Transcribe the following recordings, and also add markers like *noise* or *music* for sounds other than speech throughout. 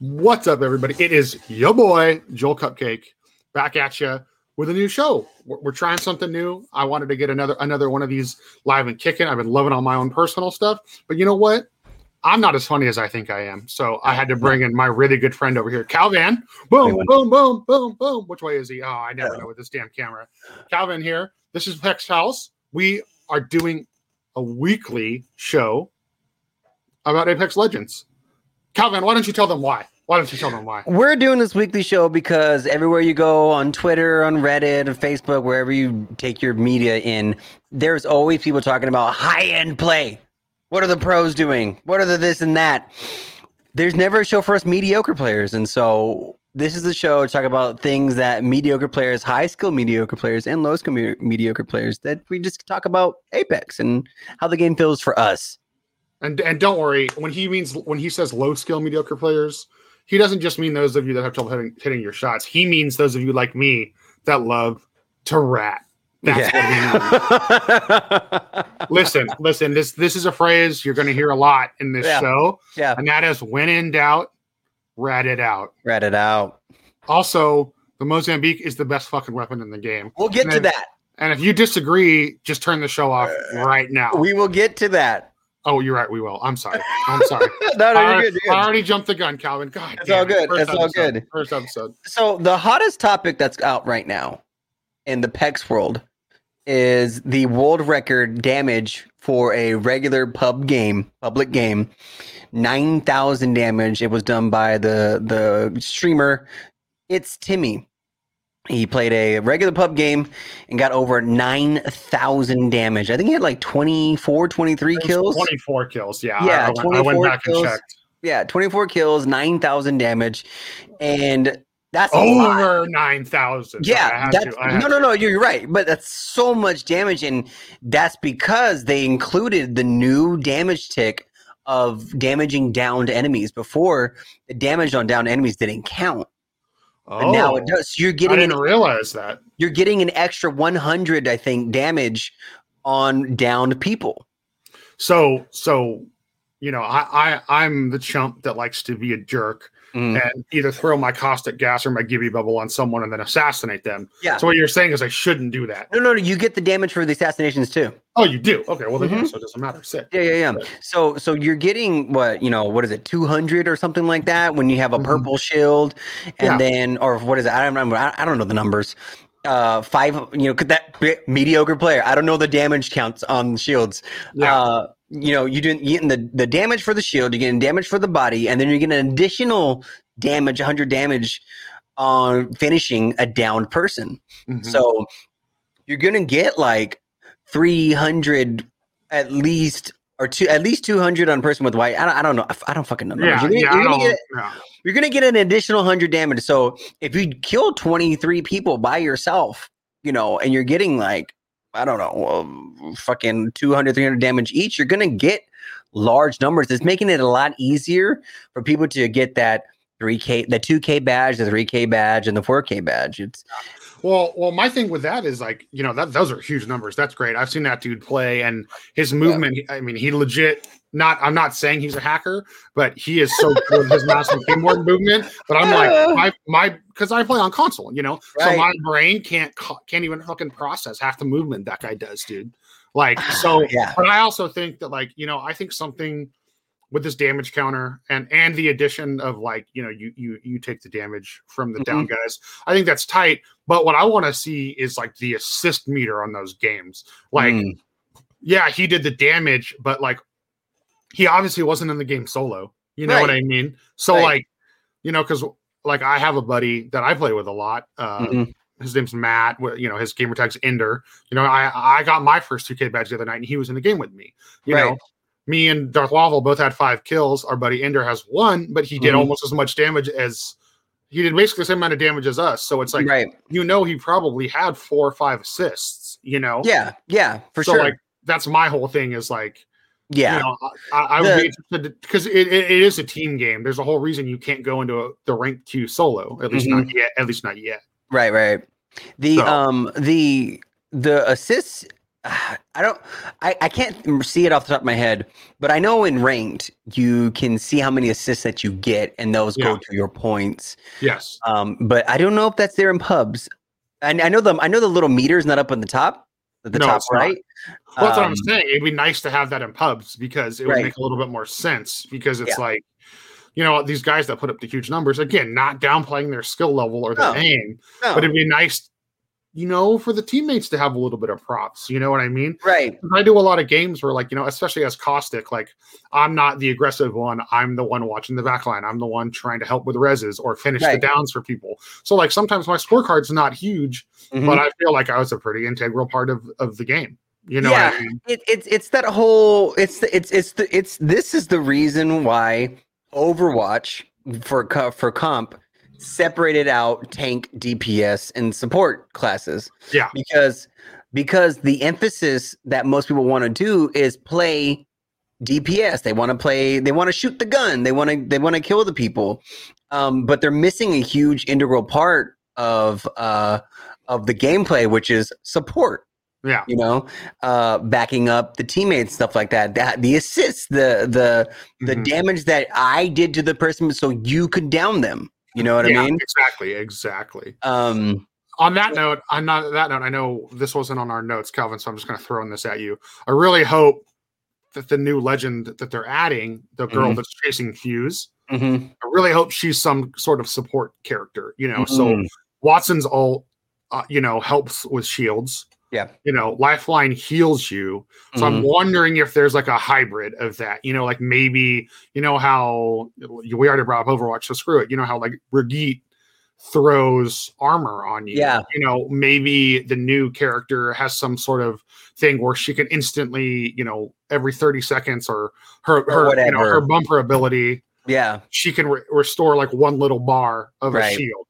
What's up, everybody? It is your boy Joel Cupcake back at you with a new show. We're, we're, trying something new. I wanted to get another another one of these live and kicking. I've been loving all my own personal stuff, but you know what? I'm not as funny as I think I am, so I had to bring in my really good friend over here, Calvin. Boom, boom, boom, boom, boom. Which way is he? Oh, I never know with this damn camera. Calvin here. This is Pex House. We are doing a weekly show about Apex Legends. Calvin, why don't you tell them why? Why don't you tell them why? We're doing this weekly show because everywhere you go on Twitter, on Reddit, on Facebook, wherever you take your media in, there's always people talking about high end play. What are the pros doing? What are the this and that? There's never a show for us mediocre players. And so this is the show to talk about things that mediocre players, high skill mediocre players, and low skill mediocre players that we just talk about Apex and how the game feels for us. And and don't worry, when he means when he says low skill mediocre players, he doesn't just mean those of you that have trouble hitting, hitting your shots. He means those of you like me that love to rat. That's yeah. what he means. *laughs* listen, listen. This this is a phrase you're going to hear a lot in this yeah. show. Yeah, and that is when in doubt, rat it out. Rat it out. Also, the Mozambique is the best fucking weapon in the game. We'll get and to if, that. And if you disagree, just turn the show off uh, right now. We will get to that. Oh, you're right. We will. I'm sorry. I'm sorry. *laughs* no, no, I, you're good, you're good. I already jumped the gun, Calvin. God, it's all good. It's all good. First episode. So the hottest topic that's out right now in the PEX world is the world record damage for a regular pub game, public game. Nine thousand damage. It was done by the the streamer. iiTzTimmy. He played a regular pub game and got over 9,000 damage. I think he had like 24, 23 kills. 24 kills, yeah. Yeah, I, I, went, I went back kills. and checked. Yeah, 24 kills, 9,000 damage. And that's over 9,000. Yeah, that's, no, no, no, you're right. But that's so much damage. And that's because they included the new damage tick of damaging downed enemies. Before, the damage on downed enemies didn't count. Oh, but now it oh. does. So you're getting. I didn't an, realize that. You're getting an extra 100, I think, damage on downed people. So, so, you know, I, I I'm the chump that likes to be a jerk mm. and either throw my caustic gas or my Gibby bubble on someone and then assassinate them. Yeah. So what you're saying is I shouldn't do that. No, no, no. You get the damage for the assassinations too. Oh, you do. Okay. Well, then mm-hmm. so it doesn't matter. Sick. Yeah, yeah, yeah. So, so you're getting what you know? What is it? Two hundred or something like that when you have a mm-hmm. purple shield, and yeah. then or what is it? I don't remember. I, I don't know the numbers uh five you know could that mediocre player i don't know the damage counts on shields yeah. uh you know you didn't getting the the damage for the shield you're getting damage for the body and then you're getting an additional damage 100 damage on finishing a downed person mm-hmm. so you're gonna get like 300 at least or two at least 200 on a person with white. I don't, I don't know. I don't fucking know. Yeah, you're, gonna, yeah, you're, gonna get, yeah. you're gonna get an additional 100 damage. So if you kill 23 people by yourself, you know, and you're getting like I don't know, well, fucking 200 300 damage each, you're gonna get large numbers. It's making it a lot easier for people to get that 3K, the 2K badge, the 3K badge, and the 4K badge. It's well, well, my thing with that is like, you know, that those are huge numbers. That's great. I've seen that dude play and his movement. Yeah. I mean, he legit not I'm not saying he's a hacker, but he is so good with his mouse and keyboard movement. But I'm like, *laughs* my my because I play on console, you know, right. so my brain can't can't even fucking process half the movement that guy does, dude. Like, so yeah. But I also think that, like, you know, I think something with this damage counter and and the addition of like you know you you you take the damage from the mm-hmm. down guys i think that's tight but what i want to see is like the assist meter on those games like mm. yeah he did the damage but like he obviously wasn't in the game solo you know right. what i mean so right. like you know because like i have a buddy that i play with a lot uh, mm-hmm. His name's Matt. You know, his gamer tag's Ender. You know, I I got my first 2K badge the other night, and he was in the game with me. You right. know, me and Darth Waffle both had five kills. Our buddy Ender has one, but he did mm-hmm. almost as much damage as he did basically the same amount of damage as us. So it's like, right. you know, he probably had four or five assists, you know? Yeah. Yeah. For so sure. like, that's my whole thing is like, yeah, you know, I, I would be interested because it, it, is a team game. There's a whole reason you can't go into a, the rank queue solo, at least mm-hmm. not yet. At least not yet. Right, right. The so. um the the assists *sighs* I don't I, I can't see it off the top of my head, but I know in ranked you can see how many assists that you get and those Yeah. go to your points. Yes. Um, but I don't know if that's there in pubs. And I know the I know the little meter's not up on the top, the No, top right. Well, that's what I'm Um, saying. It'd be nice to have that in pubs because it would Right. make a little bit more sense. Because it's Yeah. like, you know, these guys that put up the huge numbers, again, not downplaying their skill level or their No. aim, no, but it'd be nice, you know, for the teammates to have a little bit of props. You know what I mean? right. I do a lot of games where, like, you know, especially as caustic, like, I'm not the aggressive one. I'm the one watching the back line. I'm the one trying to help with reses or finish Right. the downs for people. So, like, sometimes my scorecard's not huge, Mhm. but I feel like I was a pretty integral part of, of the game. You know Yeah. what I mean? it, it's it's that whole it's the, it's it's the it's this is the reason why Overwatch for for comp separated out tank DPS and support classes. Yeah. Because because the emphasis that most people want to do is play DPS. They want to play they want to shoot the gun. They want to they want to kill the people. Um but they're missing a huge integral part of uh of the gameplay which is support Yeah. you know, uh, backing up the teammates, stuff like that. That the assists, the the the Mhm. damage that I did to the person, so you could down them. You know what Yeah, I mean? Exactly. Exactly. Um, On that note, on not that note, I know this wasn't on our notes, Calvin, so I'm just going to throw this at you. I really hope that the new legend that they're adding, the girl Mhm. that's chasing Fuse, mhm, I really hope she's some sort of support character. You know, so mhm. Wattson's all, uh, you know, helps with shields. Yeah. You know, Lifeline heals you. So I'm Mhm. wondering if there's like a hybrid of that. You know, like maybe you know how we already brought up Overwatch, so screw it. You know how like Brigitte throws armor on you. Yeah. You know, maybe the new character has some sort of thing where she can instantly, you know, every 30 seconds or her Or her you know whatever. her bumper ability, yeah. she can re- restore like one little bar of a shield.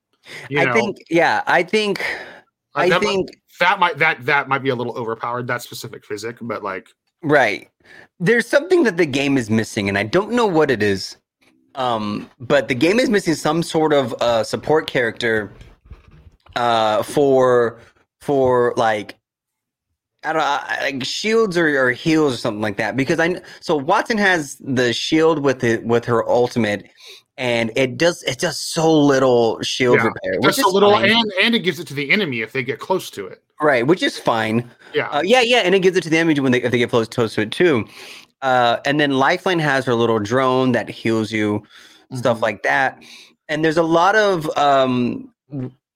You I know, think, yeah, I think, I might- think, that might that that might be a little overpowered that specific physic but like right. There's something that the game is missing, and I don't know what it is. Um, but the game is missing some sort of uh, support character uh, for for like I don't know, like shields or, or heals or something like that. Because I so Wattson has the shield with it with her ultimate, and it does it does so little shield Yeah, repair, which just is a little fine. and and it gives it to the enemy if they get close to it right, which is fine. yeah Uh, yeah, yeah, and it gives it to the enemy when they if they get close, close to it too. Uh, and then Lifeline has her little drone that heals you, stuff Mhm. like that. And there's a lot of um,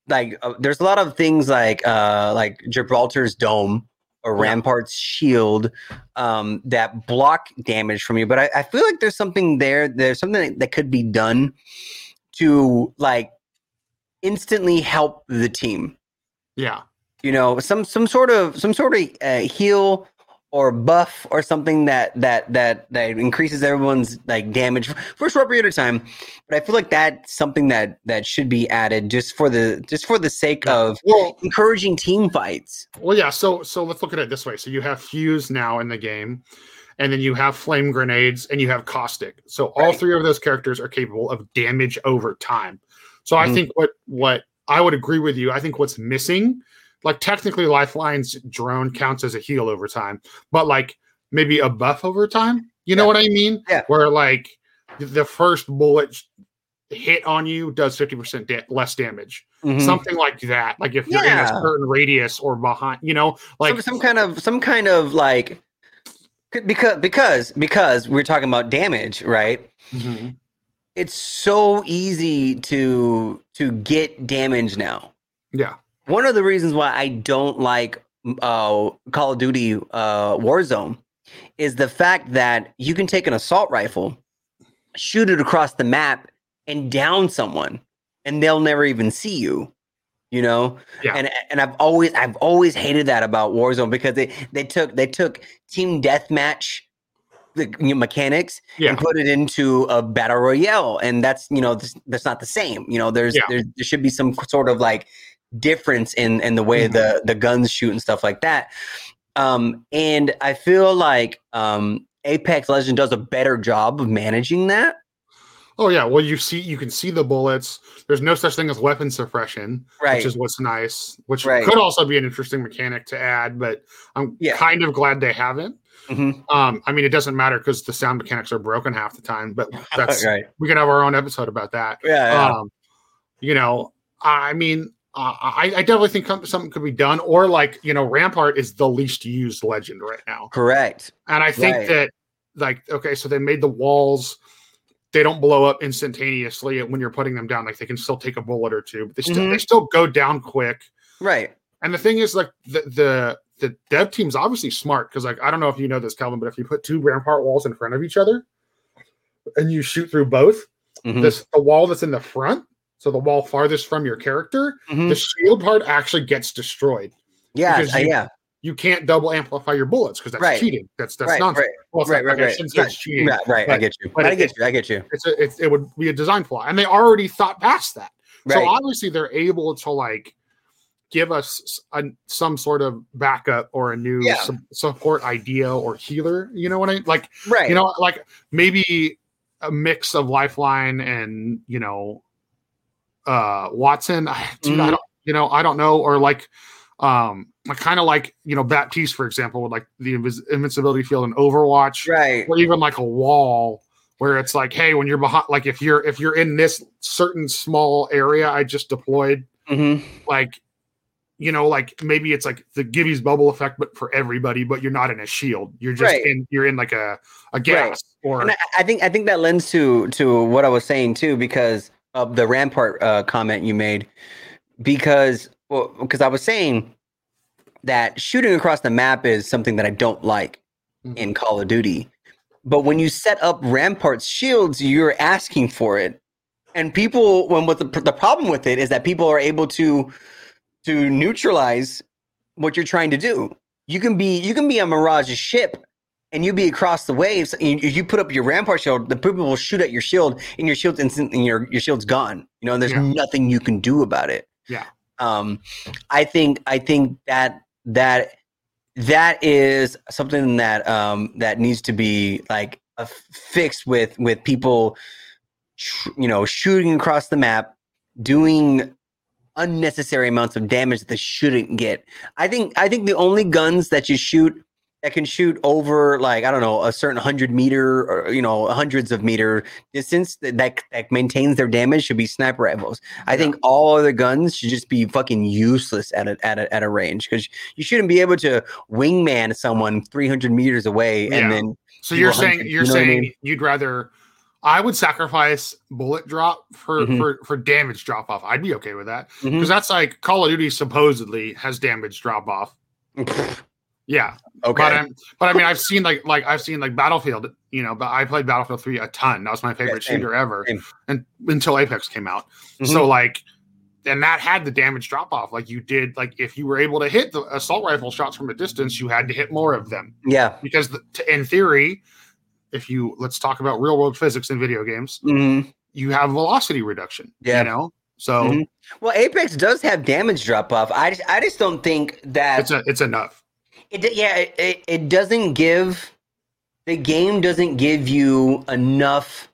like uh, there's a lot of things like uh, like Gibraltar's dome or Yeah. Rampart's shield um, that block damage from you. But I, I feel like there's something there. There's something that could be done to like instantly help the team yeah you know some some sort of some sort of uh, heal or buff or something that that that that increases everyone's like damage for a short period of time. But i feel like that's something that that should be added just for the just for the sake of well encouraging team fights. Well yeah so so let's look at it this way. So you have fuse now in the game and then you have flame grenades and you have caustic. So all Right. three of those characters are capable of damage over time. So i Mhm. think what what i would agree with you. I think what's missing like technically lifeline's drone counts as a heal over time but like maybe a buff over time you know Yeah. what i mean Yeah. where like the first bullet hit on you does 50% da- less damage Mhm. something like that like if you're in Yeah. a certain radius or behind you know like some, some kind of some kind of like because because because we're talking about damage right Mhm. it's so easy to to get damage now yeah one of the reasons why I don't like uh, Call of Duty uh, Warzone is the fact that you can take an assault rifle, shoot it across the map, and down someone, and they'll never even see you. You know, Yeah. and and I've always I've always hated that about Warzone because they they took they took team deathmatch the mechanics yeah and put it into a battle royale and that's you know that's not the same you know there's Yeah. there, there should be some sort of like difference in in the way Mhm. the the guns shoot and stuff like that um and i feel like um apex legend does a better job of managing that Oh yeah, well you see you can see the bullets. There's no such thing as weapon suppression, Right. which is what's nice. Which Right. could also be an interesting mechanic to add, but I'm Yeah. kind of glad they haven't. Mhm. Um, I mean, it doesn't matter because the sound mechanics are broken half the time, but *laughs* that's right. we can have our own episode about that. Yeah. yeah. Um, you know, I mean, uh, I, I definitely think something could be done, or like you know, Rampart is the least used legend right now, Correct. and I think Right. that like okay, so they made the walls. They don't blow up instantaneously when you're putting them down. Like they can still take a bullet or two, but they still Mhm. they still go down quick. Right. And the thing is, like the the the dev team's obviously smart because, like, I don't know if you know this, Calvin, but if you put two rampart walls in front of each other and you shoot through both, Mhm. this the wall that's in the front, so the wall farthest from your character, Mhm. the shield part actually gets destroyed. Yeah. because uh, you- yeah. You can't double amplify your bullets because that's Right. cheating. That's that's Right. nonsense. Right. Well, Right. not- Right. Right. cheating. Right. Right. I get you. but I it- get you. I get you. It's a, it's, it would be a design flaw, and they already thought past that. So obviously they're able to like give us a, some sort of backup or a new Yeah. su- support idea or healer. You know what I mean? like? Right. You know, like maybe a mix of Lifeline and you know, uh, Wattson. I- Dude, I Mhm. don't. You know, I don't know, or like, um, kind of like you know, Baptiste, for example, with like the invis- invincibility field in Overwatch right. or even like a wall where it's like hey when you're behind like if you're if you're in this certain small area i just deployed hmm like you know like maybe it's like the gibby's bubble effect but for everybody but you're not in a shield you're just Right. in you're in like a a gas or And I, I think I think that lends to to what I was saying too, because of the Rampart uh, comment you made. Because well, because I was saying that shooting across the map is something that I don't like Mhm. in Call of Duty. But when you set up Rampart's shields, you're asking for it. And people, when what the, the problem with it is that people are able to to neutralize what you're trying to do. You can be you can be a Mirage ship and you be across the waves. And you, you put up your Rampart shield, the people will shoot at your shield, and your shield's instant, and your your shield's gone. You know, and there's Yeah. nothing you can do about it. Yeah. Um, I think I think that that that is something that um that needs to be like a fixed with with people sh- you know shooting across the map doing unnecessary amounts of damage that they shouldn't get i think i think the only guns that you shoot that can shoot over like i don't know a certain 100 meter or you know hundreds of meter distance that that, that maintains their damage should be sniper rifles i think all other guns should just be fucking useless at a at a, at a range because you shouldn't be able to wingman someone 300 meters away Yeah. and then so you you're saying you're you know what I saying mean? you'd rather i would sacrifice bullet drop for Mhm. for for damage drop off i'd be okay with that because that's like call of duty supposedly has damage drop off *laughs* yeah okay But um, but I mean, I've seen like like I've seen like Battlefield. You know, but I played Battlefield Three a ton. That was my favorite same, shooter ever, same. and until Apex came out. Mhm. So like, and that had the damage drop off. Like you did, like if you were able to hit the assault rifle shots from a distance, you had to hit more of them yeah because the, t- in theory, if you let's talk about real world physics in video games, Mhm. you have velocity reduction. Yeah. you know. So Mhm. well apex does have damage drop off i just i just don't think that it's a it's enough. It, yeah, it, it, doesn't give the game doesn't give you enough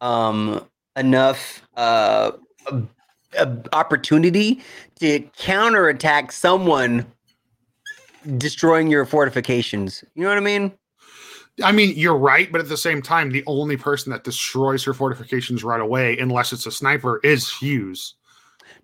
um enough uh uh, uh, opportunity to counterattack someone destroying your fortifications. You know what I mean? I mean, you're right, but at the same time, the only person that destroys her fortifications right away, unless it's a sniper, is Fuse.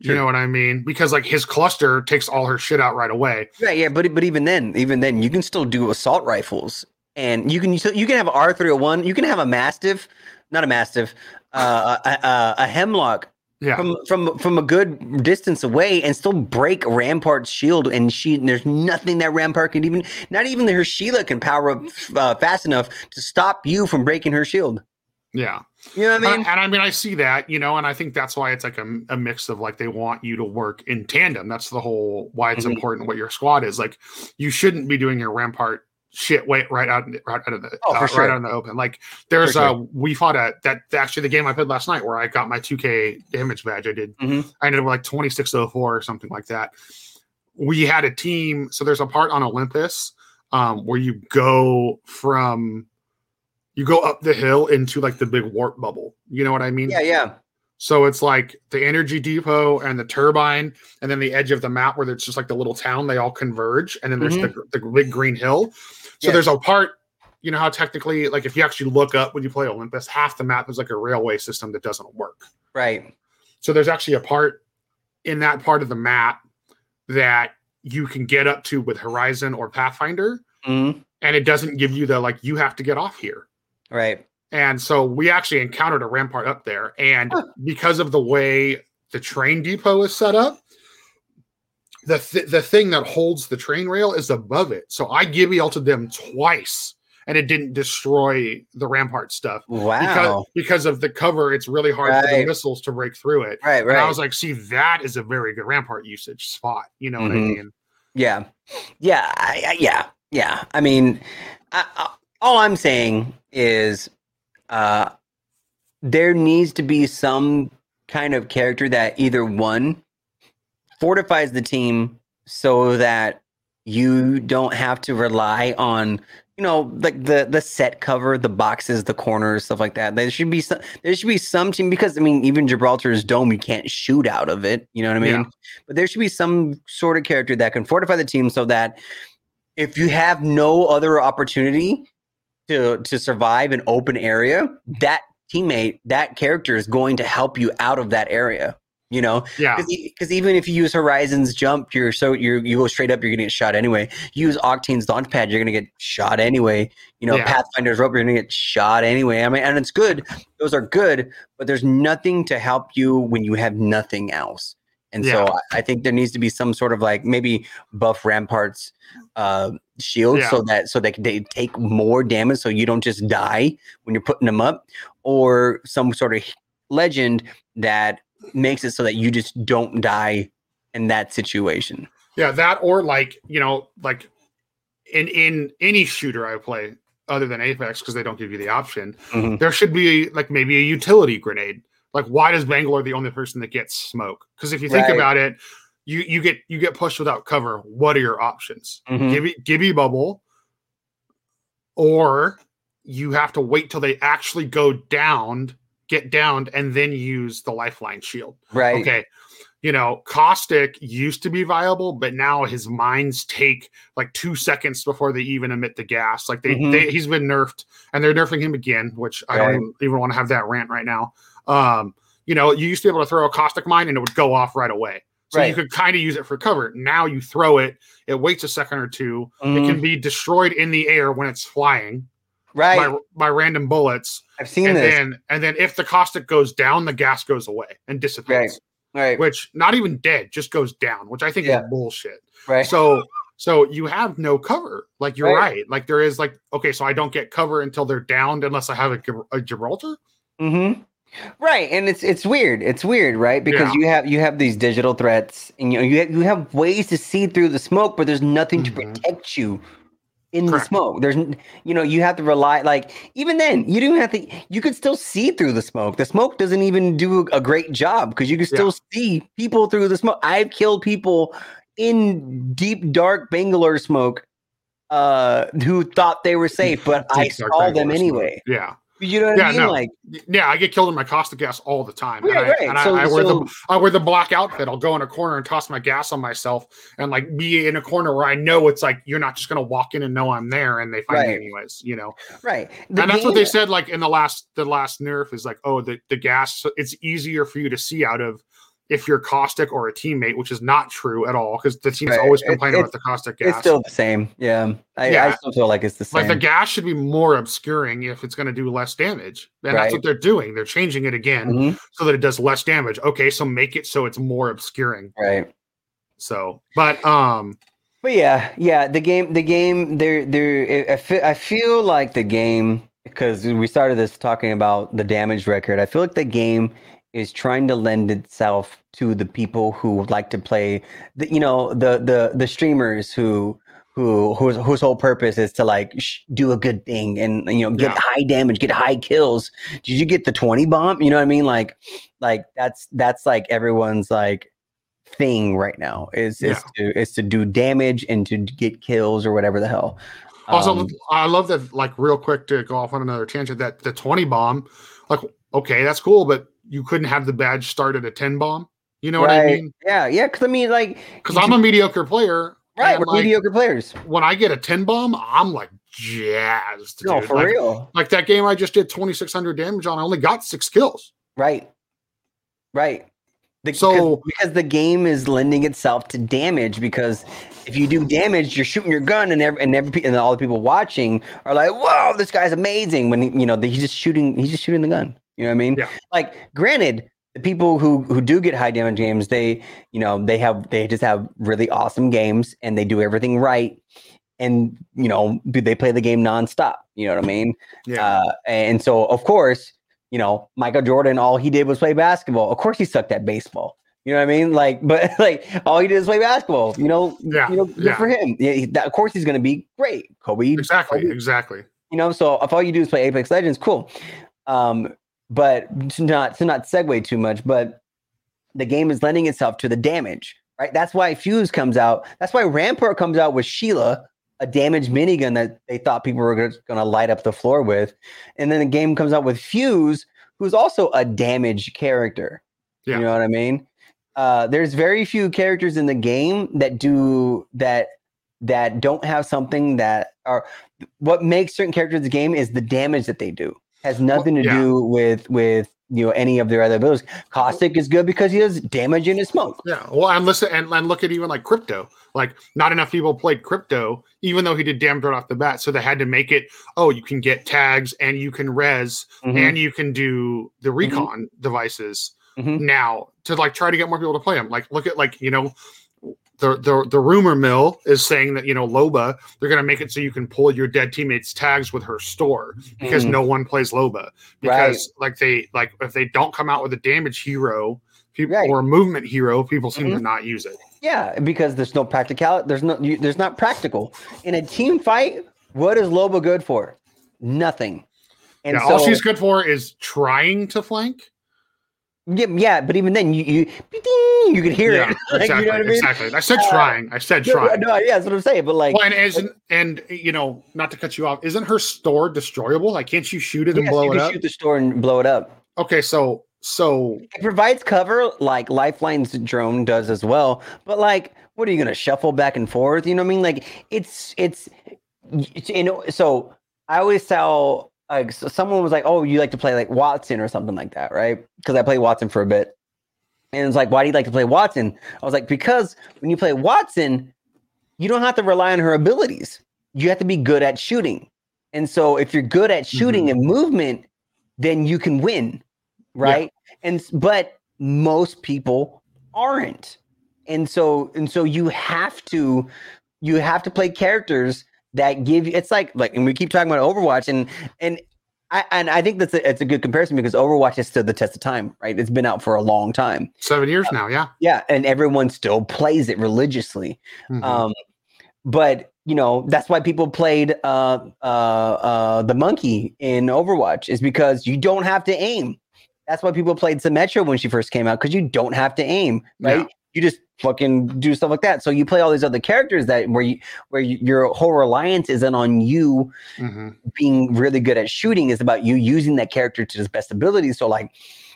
You know what I mean? Because like his cluster takes all her shit out right away. Yeah, yeah, but but even then, even then, you can still do assault rifles, and you can you, you can have R three hundred one, you can have a mastiff, not a mastiff, uh, a, a, a hemlock Yeah, from from from a good distance away and still break Rampart's shield. And she, there's nothing that Rampart can even, not even her Sheila can power up uh, fast enough to stop you from breaking her shield. Yeah. You know what I And, mean? and I mean, I see that, you know, and I think that's why it's like a, a mix of like they want you to work in tandem. That's the whole why it's Mhm. important what your squad is. Like, you shouldn't be doing your rampart shit wait right out right out of the Oh, uh, sure. right out in the open. Like, there's For uh we fought a that actually the game I played last night where I got my 2K damage badge. I did Mhm. I ended up with like 2604 or something like that. We had a team, so there's a part on Olympus um, where you go from you go up the hill into like the big warp bubble. You know what I mean? Yeah, yeah. So it's like the energy depot and the turbine, and then the edge of the map where it's just like the little town, they all converge, and then there's Mhm. the, the big green hill. So there's a part, you know how technically, like if you actually look up when you play Olympus, half the map is like a railway system that doesn't work. Right. So there's actually a part in that part of the map that you can get up to with Horizon or Pathfinder, Mhm. and it doesn't give you the like you have to get off here. Right. And so we actually encountered a rampart up there. And because of the way the train depot is set up, the th- the thing that holds the train rail is above it. So I gibby ulted them twice and it didn't destroy the rampart stuff. Because, Wow. because of the cover, it's really hard for the missiles to break through it. right. And I was like, see, that is a very good rampart usage spot. You know what I Mhm. mean? Yeah, yeah, I, I, yeah, yeah. I mean, I, all I'm saying is, uh, there needs to be some kind of character that either one fortifies the team so that you don't have to rely on you know like the the set cover the boxes the corners stuff like that there should be some there should be some team because i mean even gibraltar's dome you can't shoot out of it you know what i mean Yeah. but there should be some sort of character that can fortify the team so that if you have no other opportunity to to survive an open area that teammate that character is going to help you out of that area you know Yeah. because even if you use Horizon's jump, you're so you you go straight up, you're gonna get shot anyway. You use Octane's launch pad, you're gonna get shot anyway. You know, Yeah. Pathfinder's rope, you're gonna get shot anyway. I mean, and it's good; those are good, but there's nothing to help you when you have nothing else. And so Yeah. I, I think there needs to be some sort of like maybe buff ramparts uh shield Yeah. so that so that they take more damage so you don't just die when you're putting them up or some sort of legend that makes it so that you just don't die in that situation. Yeah, that or like you know, like in in any shooter I play other than Apex because they don't give you the option. Mhm. There should be like maybe a utility grenade. Like, why does Bangalore the only person that gets smoke? Because if you think Right. about it, you you get you get pushed without cover. What are your options? Mhm. Gibby Gibby bubble, or you have to wait till they actually go down, get downed, and then use the lifeline shield. Right. Okay. You know, Caustic used to be viable, but now his mines take like two seconds before they even emit the gas. Like they, Mhm. they he's been nerfed and they're nerfing him again, which I don't even, even want to have that rant right now. Um, you know, you used to be able to throw a caustic mine and it would go off right away. So you could kind of use it for cover. Now you throw it, it waits a second or 2 It Mhm. can be destroyed in the air when it's flying right. by, by random bullets. I've seen and this. then and then if the caustic goes down, the gas goes away and dissipates right. which not even dead just goes down which i think Yeah. is bullshit Right. so so you have no cover like you're Right. right. like there is like okay so i don't get cover until they're downed unless i have a, a gibraltar Mm-hmm. Right, and it's it's weird. It's weird, right? Because Yeah. you have you have these digital threats, and you know you have, you have ways to see through the smoke, but there's nothing to Mhm. protect you in the smoke. There's you know you have to rely like even then you don't have to. You could still see through the smoke. The smoke doesn't even do a great job because you can still see people through the smoke. I've killed people in deep dark Bangalore smoke uh who thought they were safe but i saw them smoke. anyway yeah you know what Yeah, i mean no. like yeah i get killed in my caustic gas all the time and, Right, I, right. and So- I, wear so- the i wear the black outfit i'll go in a corner and toss my gas on myself and like be in a corner where i know it's like you're not just gonna walk in and know i'm there and they find me anyways you know Right. The and that's what they said like in the last the last nerf is like oh the, the gas it's easier for you to see out of if you're caustic or a teammate which is not true at all because the teams Right. always It- complain it- about the caustic gas It's still the same. Yeah. I, I still feel like it's the same. like the gas should be more obscuring if it's going to do less damage and Right. that's what they're doing they're changing it again Mhm. so that it does less damage okay so make it so it's more obscuring Right. so but um But yeah, yeah, the game, the game, there, there. I feel, I feel like the game because we started this talking about the damage record. I feel like the game is trying to lend itself to the people who like to play. The, you know, the the the streamers who who whose whose whole purpose is to like sh- do a good thing and you know get Yeah. high damage, get high kills. Did you get the twenty bomb? You know what I mean? Like, like that's that's like everyone's like thing right now is is to is to do damage and to get kills or whatever the hell. Also, Um, I love that. Like, real quick to go off on another tangent, that the twenty bomb, like, okay, that's cool, but you couldn't have the badge start at a ten bomb. You know what I mean? Yeah, yeah. Because I mean, like, Because I'm a mediocre player. right, we're like, mediocre players. when I get a 10 bomb, I'm like jazzed. No, dude. for like, real. Like that game I just did 2600 damage on, I only got six kills. Right. Right. The, So- because, the game is lending itself to damage because if you do damage, you're shooting your gun and every, and every and all the people watching are like, "Whoa, this guy's amazing!" When he, you know he's just shooting, he's just shooting the gun. You know what I mean? Yeah. Like, granted, the people who who do get high damage games, they you know they have they just have really awesome games and they do everything right, and you know do they play the game nonstop? You know what I mean? Yeah. Uh, and so, of course, you know, Michael Jordan, all he did was play basketball. Of course, he sucked at baseball. You know what I mean? Like, *laughs* but like, all he did is play basketball. You know, Yeah, you know, good yeah. for him. Yeah, he- that, of course, he's going to be great. Kobe, exactly. Kobe, Exactly. you know, so if all you do is play Apex Legends, cool. Um, but to not to not segue too much, but the game is lending itself to the damage, right? That's why Fuse comes out. That's why Rampart comes out with Sheila, a damaged minigun that they thought people were going to light up the floor with, and then the game comes out with Fuse, who's also a damaged character. Yeah. You know what I mean? Uh, there's very few characters in the game that do that that don't have something that are what makes certain characters in the game is the damage that they do has nothing to yeah. do with with you know any of their other abilities. Caustic is good because he does damage in his smoke. Yeah. Well, and listen, and, and look at even like crypto. Like, not enough people played crypto, even though he did damage right off the bat. So they had to make it. Oh, you can get tags, and you can res, Mhm. and you can do the recon devices Mhm. now to like try to get more people to play them. Like, look at like you know. The, the, the rumor mill is saying that you know Loba they're gonna make it so you can pull your dead teammates tags with her store because Mhm. no one plays Loba because like they like if they don't come out with a damage hero people Right. or a movement hero people seem to Mhm. not use it Yeah, because there's no practicality. There's no. You, there's not practical in a team fight. What is Loba good for? Nothing. And yeah, so, all she's good for is trying to flank yeah, yeah, but even then, you you *laughs* you can hear yeah it. *laughs* Like, exactly you know what I mean? exactly i said Uh, trying i said trying no, yeah, that's what I'm saying. But like, well, and isn't and you know not to cut you off isn't her store destroyable like can't you shoot it and blow you it can up shoot the store and blow it up. okay so so It provides cover like Lifeline's drone does as well. But like, what are you gonna shuffle back and forth? You know what I mean? Like, it's it's, it's you know. So I always tell like so someone was like, "Oh, you like to play like Wattson or something like that, right?" Because I played Wattson for a bit, and it's like, "Why do you like to play Wattson?" I was like, "Because when you play Wattson, you don't have to rely on her abilities. You have to be good at shooting." And so, if you're good at shooting mm-hmm. and movement, then you can win, right? And but most people aren't, and so and so you have to you have to play characters that give you. It's like like, and we keep talking about Overwatch, and and I and I think that's a, it's a good comparison because Overwatch has stood the test of time, right? It's been out for a long time, seven years now yeah yeah, and everyone still plays it religiously. Mhm. Um, but you know that's why people played uh, uh, uh, the monkey in Overwatch is because you don't have to aim. That's why people played Symmetra when she first came out because you don't have to aim, right? Yeah. You just fucking do stuff like that. So you play all these other characters that where you where you, your whole reliance isn't on you Mhm. being really good at shooting. It's about you using that character to his best ability. So like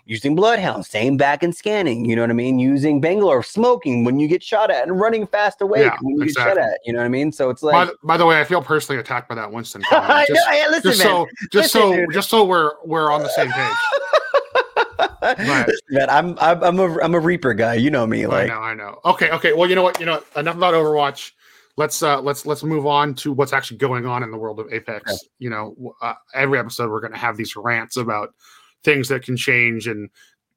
using Bloodhound, staying back and scanning. You know what I mean? Using Bangalore, smoking when you get shot at, and running fast away Yeah, when you exactly. get shot at. You know what I mean? So it's by, like. the- by the way i feel personally attacked by that winston *laughs* I know, just, hey, listen, just so just Listen, so dude. just so we're we're on the same page *laughs* Right. *laughs* Man, I'm I'm I'm a I'm a Reaper guy. You know me, Like I know, I know. Okay, okay. Well, you know what? You know, enough about Overwatch. Let's uh let's let's move on to what's actually going on in the world of Apex. Okay. You know, uh, every episode we're going to have these rants about things that can change and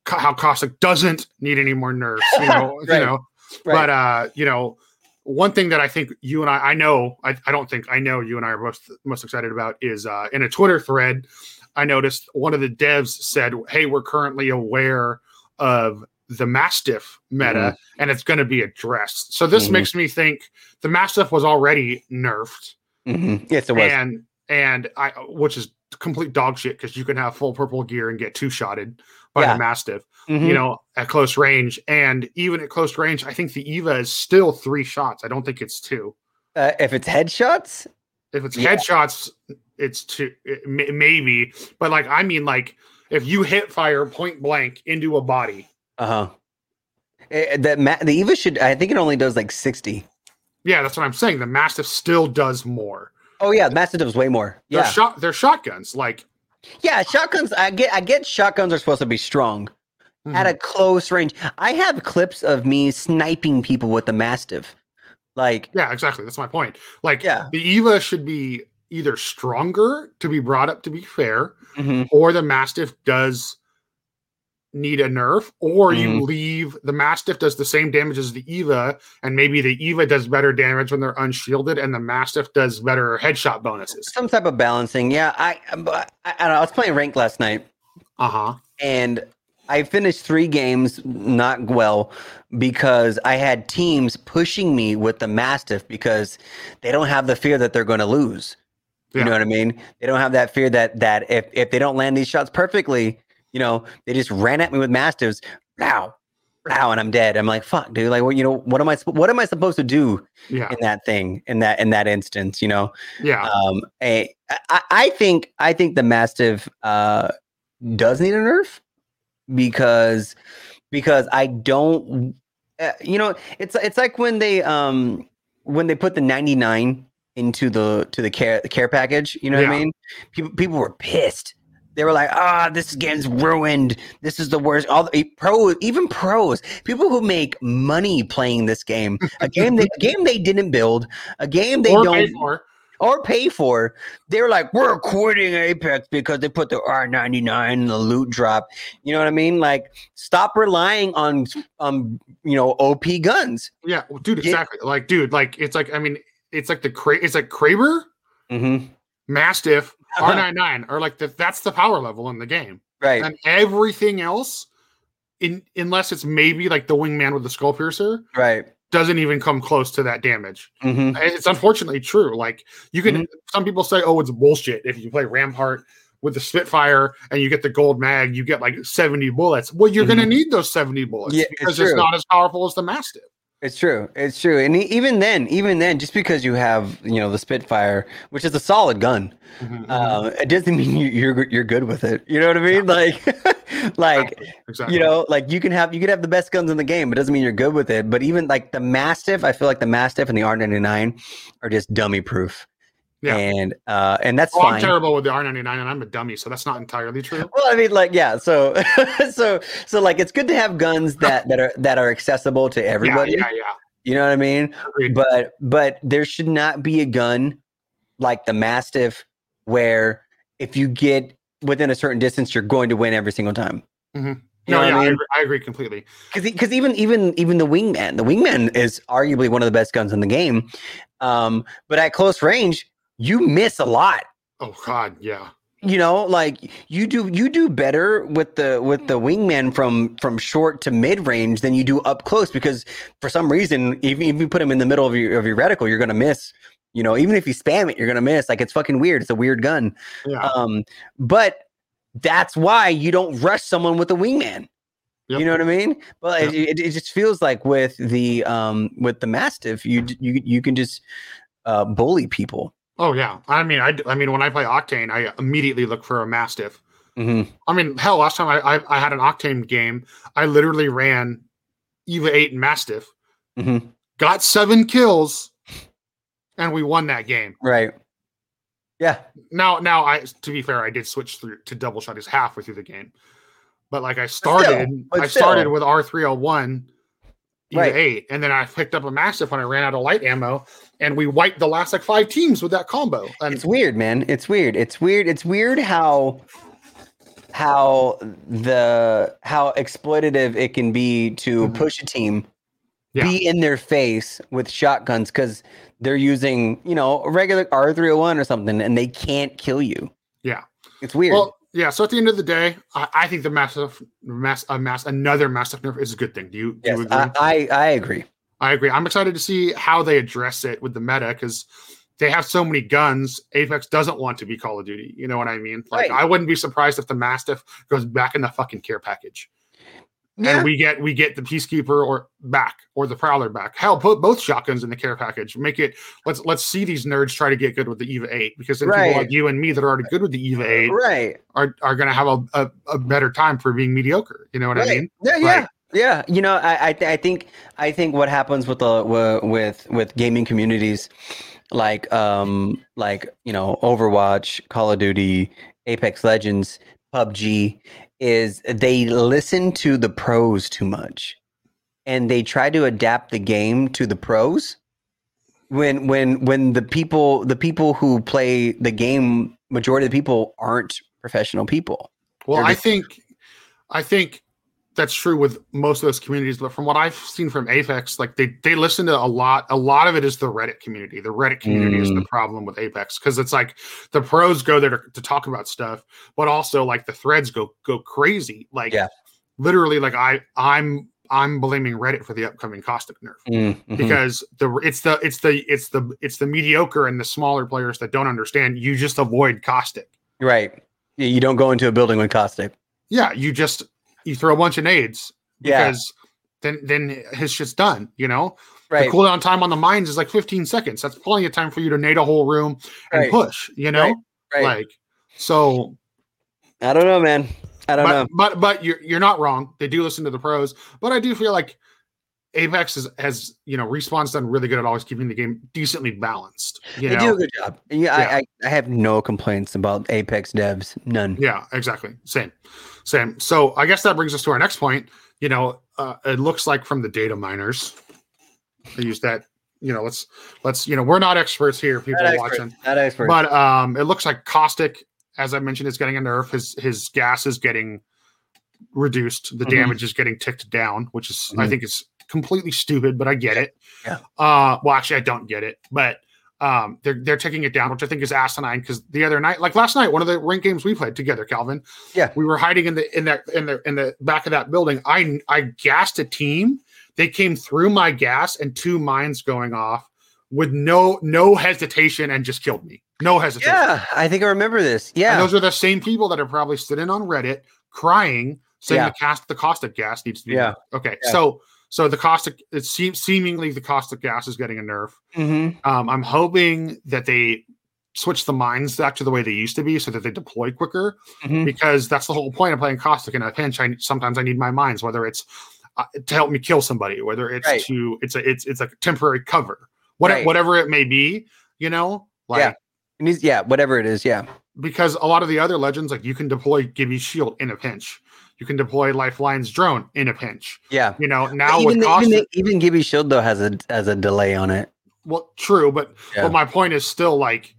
co- how Caustic doesn't need any more nerfs. You know, *laughs* Right. you know. Right. But uh, you know, one thing that I think you and I, I know, I, I don't think I know you and I are most most excited about is uh, in a Twitter thread. I noticed one of the devs said, "Hey, we're currently aware of the Mastiff meta, and it's going to be addressed." So this Mhm. makes me think the Mastiff was already nerfed, Mhm. yes, it was. and and I, which is complete dog shit because you can have full purple gear and get two shotted by Yeah. the Mastiff Mhm. you know, at close range. And even at close range, I think the Eva is still three shots. I don't think it's two. uh, if it's headshots, If it's Yeah. headshots, it's two it, maybe. But like I mean, like if you hit fire point blank into a body, Uh huh. The ma- the Eva should. I think it only does like sixty. yeah, that's what I'm saying. The Mastiff still does more. Oh yeah, Mastiff does way more. They're Yeah, shot. They're shotguns. Like yeah. Shotguns. I get. I get. Shotguns are supposed to be strong at mhm. a close range. I have clips of me sniping people with the Mastiff. Like, yeah, exactly. That's my point. Like Yeah. the Eva should be either stronger to be brought up to be fair, mhm. or the Mastiff does need a nerf, or you Mhm. leave the Mastiff does the same damage as the Eva, and maybe the Eva does better damage when they're unshielded, and the Mastiff does better headshot bonuses. some type of balancing. Yeah, I, I, I, know. I was playing rank last night, Uh huh. and I finished three games not well because I had teams pushing me with the Mastiff because they don't have the fear that they're going to lose. You Yeah. know what I mean? They don't have that fear that that if if they don't land these shots perfectly, you know, they just ran at me with Mastiffs. Wow. Wow, and I'm dead. I'm like, fuck, dude. Like, what? You know, what am I? What am I supposed to do Yeah. in that thing? In that in that instance, you know? Yeah. Um, I, I think I think the Mastiff uh, does need a nerf because because I don't, uh, you know, it's it's like when they um when they put the 99 into the to the care the care package. You know what I mean? People people were pissed. They were like, "Ah, this game's ruined. This is the worst." All the pro, even pros, people who make money playing this game, a game they, a game they didn't build, a game they or don't pay for. or pay for. They're like, we're quitting Apex because they put the R99 in the loot drop. You know what I mean? Like, stop relying on um, you know, OP guns. Yeah, well, dude, Yeah. exactly. Like, dude, like it's like I mean, it's like the cra- it's like Kraber, Mm-hmm. Mastiff, *laughs* Uh-huh. R99 are like the, that's the power level in the game, Right. and everything else, in unless it's maybe like the wingman with the skull piercer, right. doesn't even come close to that damage. Mm-hmm. It's unfortunately true. Like you can, some people say, "Oh, it's bullshit." If you play Rampart with the Spitfire and you get the gold mag, you get like seventy bullets. Well, you're going to need those seventy bullets Mm-hmm. Yeah, because it's, true. not as powerful as the Mastiff. It's true. It's true. And even then, even then, just because you have, you know, the Spitfire, which is a solid gun, Mhm, uh, it doesn't *laughs* mean you- you're you're good with it. You know what I mean? Like, *laughs* like exactly. you know like you can have you could have the best guns in the game it doesn't mean you're good with it but even like the mastiff i feel like the mastiff and the r99 are just dummy proof Yeah. and uh and that's Well, I'm terrible with the R99 and I'm a dummy, so that's not entirely true. well i mean like yeah so *laughs* so so like it's good to have guns that that are that are accessible to everybody Yeah, yeah, you know what i mean. Agreed. but but there should not be a gun like the mastiff where if you get within a certain distance you're going to win every single time Mhm. You no, yeah, I I, agree, I agree completely. because because even even even the wingman, the wingman is arguably one of the best guns in the game. Um, but at close range, you miss a lot. Oh God, yeah. You know, like you do you do better with the with the wingman from from short to mid range than you do up close because for some reason, even if you put him in the middle of your of your reticle, you're gonna miss. You know, even if you spam it, you're gonna miss. Like it's fucking weird. It's a weird gun. Yeah. Um, but that's why you don't rush someone with a wingman. Yep. You know what I mean? But Yep. it, it just feels like with the um with the mastiff, you you you can just uh bully people. Oh yeah. I mean, I, I mean, when I play Octane, I immediately look for a Mastiff. hmm I mean, hell, last time I, I, I had an Octane game, I literally ran Eva eight and Mastiff, hmm got seven kills, and we won that game. Right. Yeah. Now, now, I to be fair, I did switch through to double shotties halfway through the game, but like I started, but I started still. with R three hundred one. Eva eight, and then I picked up a mastiff when I ran out of light ammo, and we wiped the last like five teams with that combo. And It's weird, man. It's weird. It's weird. It's weird how how the how exploitative it can be to Mhm. push a team Yeah. be in their face with shotguns because they're using you know a regular R301 or something and they can't kill you. Yeah. It's weird. Well, yeah. So at the end of the day, I, I think the massive, mass, a mass, another massive nerf is a good thing. Do you? Do yes, you agree? I, I I agree. I agree. I'm excited to see how they address it with the meta because they have so many guns. Apex doesn't want to be Call of Duty. You know what I mean? Like, Right. I wouldn't be surprised if the Mastiff goes back in the fucking care package. and we get we get the peacekeeper or back or the prowler back. Hell, put both shotguns in the care package. Make it let's let's see these nerds try to get good with the Eva eight because then Right. people like you and me that are already good with the Eva eight right. are are going to have a, a a better time for being mediocre. You know what I mean? Yeah, yeah, Like- yeah. You know, I, I, th- I think, I think what happens with the with with gaming communities, like, um, like you know, Overwatch, Call of Duty, Apex Legends, PUBG, is they listen to the pros too much, and they try to adapt the game to the pros. When when when the people the people who play the game, majority of the people aren't professional people. Well, They're I think, I think that's true with most of those communities. But from what I've seen from Apex, like they they listen to a lot. A lot of it is the Reddit community. The Reddit community is the Mm. problem with Apex because it's like the pros go there to, to talk about stuff, but also like the threads go go crazy. Like Yeah. literally, like I I'm I'm blaming Reddit for the upcoming caustic nerf Mhm. because the it's the it's the it's the it's the mediocre and the smaller players that don't understand. You just avoid caustic. Right. You don't go into a building with caustic. Yeah, you just you throw a bunch of nades Yeah. because then then his shit's done. You know, Right. the cooldown time on the mines is like 15 seconds. That's plenty of time for you to nade a whole room and Right. push. You know, Right. like so. I don't know, man. I don't But know. but but you're you're not wrong. They do listen to the pros, but I do feel like Apex is, has you know respawn's done really good at always keeping the game decently balanced. You They know, do a good job. Yeah, Yeah. I, I, I have no complaints about Apex devs. None. Yeah, exactly. Same, same. So I guess that brings us to our next point. You know, uh, it looks like from the data miners, I use that. You know, let's let's you know we're not experts here, people Not watching. Not expert. but um, it looks like caustic, as I mentioned, is getting a nerf. His his gas is getting reduced. The Mhm. damage is getting ticked down, which is I Mhm. think is completely stupid, but I get it. Yeah. Uh, well, actually, I don't get it, but um, they're they're taking it down, which I think is asinine. Because the other night, like last night, one of the rank games we played together, Calvin. Yeah. we were hiding in the in that in the in the back of that building. I I gassed a team. They came through my gas and two mines going off with no no hesitation and just killed me. No hesitation. yeah, I think I remember this. And Yeah. those are the same people that are probably sitting on Reddit crying, saying Yeah. the cast the caustic gas needs to be Yeah. Okay, Yeah. so so the caustic it seems seemingly the caustic gas is getting a nerf. Mhm. Um, I'm hoping that they switch the mines back to the way they used to be, so that they deploy quicker. Mhm. Because that's the whole point of playing caustic in a pinch. I sometimes I need my mines, whether it's uh, to help me kill somebody, whether it's Right. to it's a it's it's a temporary cover, what, Right. whatever it may be. You know, like Yeah. Yeah, whatever it is. Yeah. because a lot of the other legends, like you can deploy Gibby's shield in a pinch. You can deploy Lifeline's drone in a pinch. Yeah. You know, now even, the, even, the, even Gibby Shield though has a has a delay on it. well, true, but Yeah. but my point is still like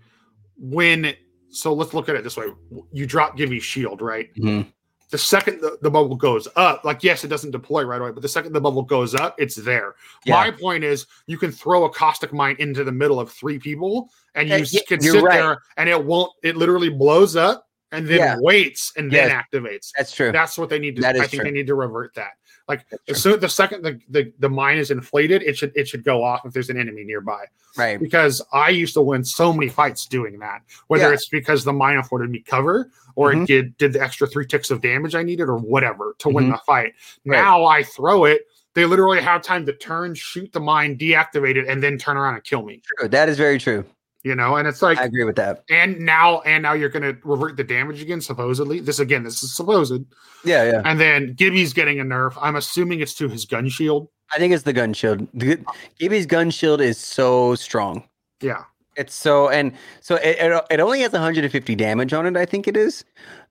when. So let's look at it this way: you drop Gibby shield, right? Mhm. The second the, the bubble goes up, like yes, it doesn't deploy right away, but the second the bubble goes up, it's there. Yeah. My point is, you can throw a caustic mine into the middle of three people, and you yeah, can sit right. there, and it won't. It literally blows up and then Yeah. waits and then activates. That's true. That's what they need to. That is I think true. they need to revert that. Like as soon the second the, the the mine is inflated, it should it should go off if there's an enemy nearby. Right. Because I used to win so many fights doing that. Whether Yeah. it's because the mine afforded me cover or Mhm. it did did the extra three ticks of damage I needed or whatever to win Mhm. the fight. Right. Now I throw it. They literally have time to turn, shoot the mine, deactivate it, and then turn around and kill me. True. That is very true. You know, and it's like I agree with that. and now and now you're gonna revert the damage again, supposedly. This again, this is supposed. Yeah, yeah. And then Gibby's getting a nerf. I'm assuming it's to his gun shield. I think it's the gun shield. The- Gibby's gun shield is so strong. Yeah. It's so and so it, it, it only has 150 damage on it, I think it is,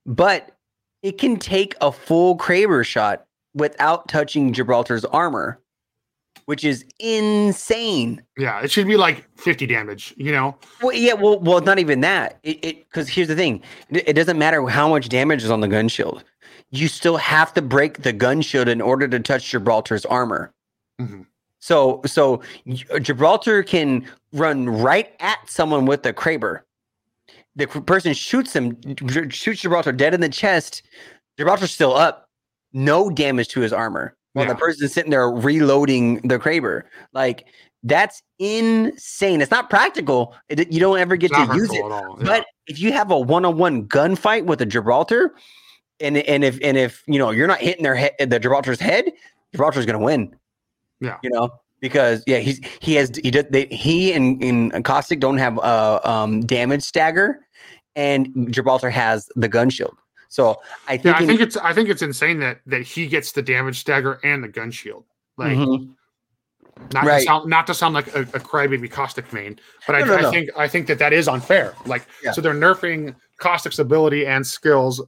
but it can take a full Kraber shot without touching Gibraltar's armor, which is insane. Yeah. It should be like 50 damage, you know? Well, yeah, well, well, not even that. It because here's the thing: it, doesn't matter how much damage is on the gun shield. You still have to break the gun shield in order to touch Gibraltar's armor. Mhm. So, so Gibraltar can run right at someone with a Kraber. The person shoots him, shoots Gibraltar dead in the chest. Gibraltar's still up, no damage to his armor. While Yeah. the person's sitting there reloading the Kraber, like that's insane. It's not practical. It, you don't ever get to use it. Yeah. But if you have a one-on-one gunfight with a Gibraltar, and and if and if you know you're not hitting their head, the Gibraltar's head, Gibraltar's going to win. Yeah. you know because yeah, he's he has he did they, he and in Caustic don't have uh um damage stagger, and Gibraltar has the gun shield. So I think Yeah, think, I in- think it's I think it's insane that that he gets the damage stagger and the gun shield. Like Mhm. not Right. to sound not to sound like a, a crybaby caustic main, but I, No, no, I think I think that that is unfair. Like Yeah. so they're nerfing caustic's ability and skills,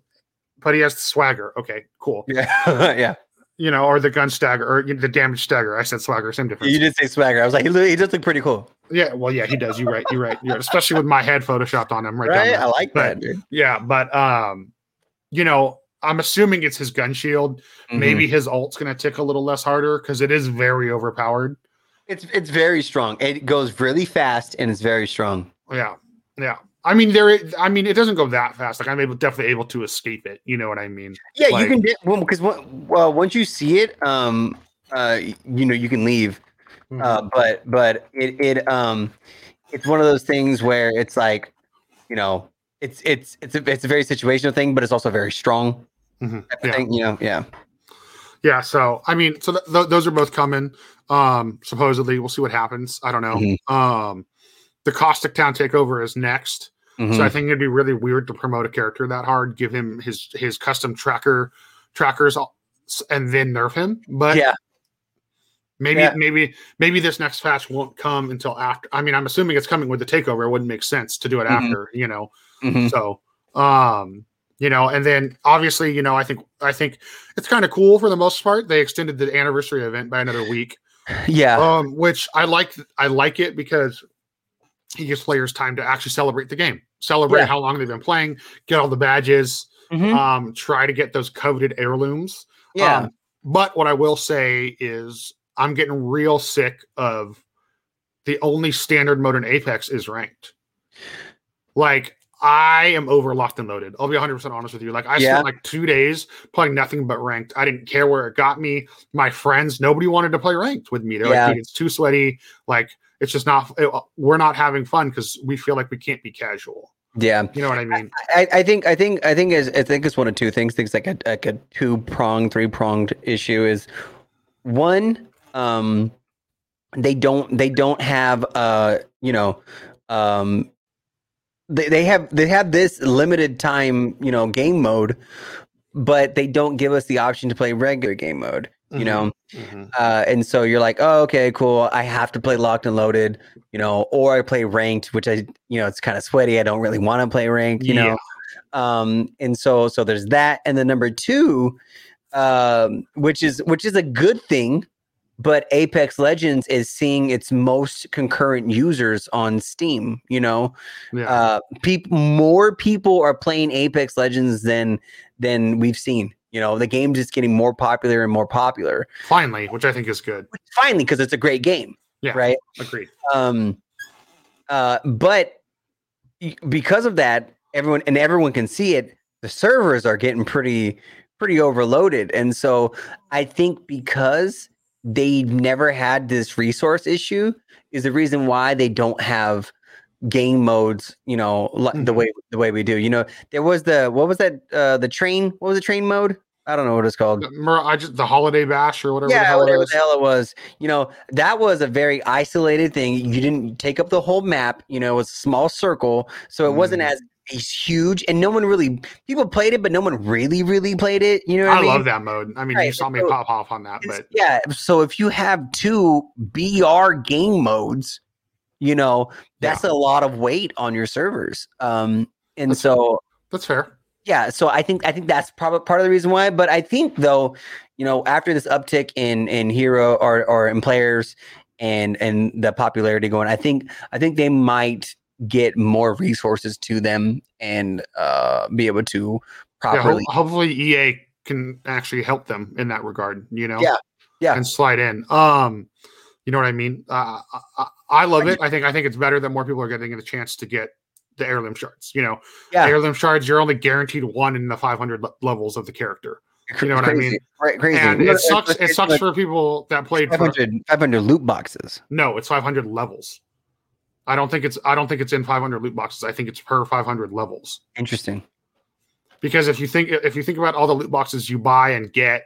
but he has the swagger. Okay, cool. yeah *laughs* yeah You know, or the gun stagger or the damage stagger. I said swagger, same difference. you did say swagger. I was like he, he does look pretty cool, Yeah, well, yeah, he does. You're right. You're right. You're right. Especially with my head photoshopped on him right, right? there. I like But- that, dude. Yeah, but um, you know, I'm assuming it's his gun shield. Mhm. Maybe his ult's gonna tick a little less harder because it is very overpowered. it's it's very strong. It goes really fast and it's very strong. Yeah, yeah. I mean, there. I mean, it doesn't go that fast. Like I'm able, definitely able to escape it. You know what I mean? Yeah, Like- you can well because well once you see it, um, uh, you know you can leave. Mm-hmm. Uh, but but it it um, it's one of those things where it's like, you know, it's it's it's a it's a very situational thing, but it's also very strong. Mhm. Yeah. thing, you know, yeah. Yeah. So I mean, so th- th- those are both coming. Um, supposedly, we'll see what happens. I don't know. Mhm. Um, the Caustic Town takeover is next. So Mhm. I think it'd be really weird to promote a character that hard, give him his his custom tracker trackers, and then nerf him. But Yeah. maybe Yeah. maybe maybe this next patch won't come until after. I mean, I'm assuming it's coming with the takeover. It wouldn't make sense to do it Mhm. after, you know. Mhm. So, um, you know, and then obviously, you know, I think I think it's kind of cool for the most part. They extended the anniversary event by another week *sighs* yeah, um, which I like. I like it because it gives players time to actually celebrate the game, celebrate Yeah. how long they've been playing, get all the badges, Mhm. um, try to get those coveted heirlooms. yeah, Um, but what I will say is, I'm getting real sick of the only standard mode in Apex is ranked. Like I am over locked and loaded. I'll be 100 percent honest with you. Like I Yeah. spent like two days playing nothing but ranked. I didn't care where it got me. My friends, nobody wanted to play ranked with me. They're Yeah. like, it's too sweaty. Like it's just not. it- we're not having fun because we feel like we can't be casual. yeah. You know what I mean? I, I think I think I think is I think it's one of two things. Things like a like a two pronged, three pronged issue is one, um, they don't they don't have uh you know um they, they have they have this limited time you know game mode, but they don't give us the option to play regular game mode. You Mhm. know, Mhm. uh, and so you're like, oh, okay, cool. I have to play locked and loaded, you know, or I play ranked, which I, you know, it's kind of sweaty. I don't really want to play ranked, you know. Um, and so so there's that, and then number two, um, which is which is a good thing, but Apex Legends is seeing its most concurrent users on Steam. You know, Yeah. uh, people more people are playing Apex Legends than than we've seen. You know, the game's just getting more popular and more popular Finally, which I think is good. finally because it's a great game Yeah. right Agreed. um uh but because of that everyone and everyone can see it the servers are getting pretty pretty overloaded and so i think because they never had this resource issue is the reason why they don't have game modes you know li- the way the way we do you know there was the what was that uh the train what was the train mode i don't know what it's called I just the holiday bash or whatever. the yeah, hell it whatever the hell it was. You know, that was a very isolated thing. You didn't take up the whole map. You know, it was a small circle, so it wasn't Mm. as as huge. And no one really people played it, but no one really, really played it. You know, what I, I mean? love that mode. I mean, you saw me so pop off on that, but yeah. So if you have two BR game modes, you know, that's a lot of weight on your servers. Um, and That's- so that's fair. yeah so i think i think that's probably part of the reason why but i think though you know after this uptick in in hero or or in players and and the popularity going i think i think they might get more resources to them and uh be able to Yeah, ho- properly hopefully EA can actually help them in that regard. You know, Yeah, yeah. and slide in. Um, you know what I mean? Uh, I, I, love it. I think I think it's better that more people are getting the chance to get the heirloom shards. You know, Yeah. heirloom shards. You're only guaranteed one in the 500 le- levels of the character, you know what I mean? right crazy and it sucks. It sucks for people that played. For, 500, 500 loot boxes no, it's 500 levels. I don't think it's. I don't think it's in 500 loot boxes. I think it's per 500 levels. interesting because if you think if you think about all the loot boxes you buy and get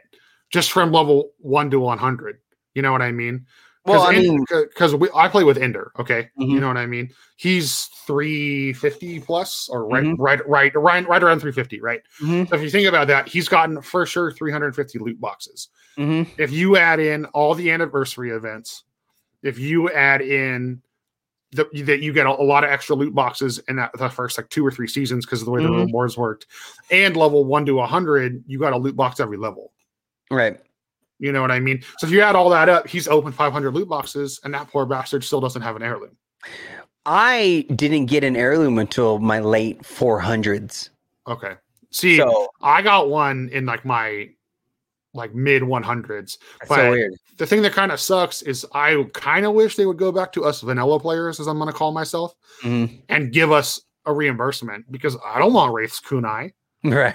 just from level one to one hundred, you know what I mean? Well, I mean, because I play with Ender, okay, Mhm. you know what I mean. He's three fifty plus, or right, Mhm. right, right, right, right around three fifty, right. mhm, So if you think about that, he's gotten for sure three hundred fifty loot boxes. mhm. If you add in all the anniversary events, if you add in that you get a, a lot of extra loot boxes in that the first like two or three seasons because of the way Mhm. the rewards worked, and level one to hundred, you got a loot box every level. right. You know what I mean? So if you add all that up, he's opened 500 loot boxes, and that poor bastard still doesn't have an heirloom. I didn't get an heirloom until my late 400s. Okay. See, So I got one in like my like mid 100s. that's but- so. The thing that kind of sucks is I kind of wish they would go back to us vanilla players, as I'm going to call myself, Mhm. and give us a reimbursement because I don't want Wraith's Kunai. *laughs* Right.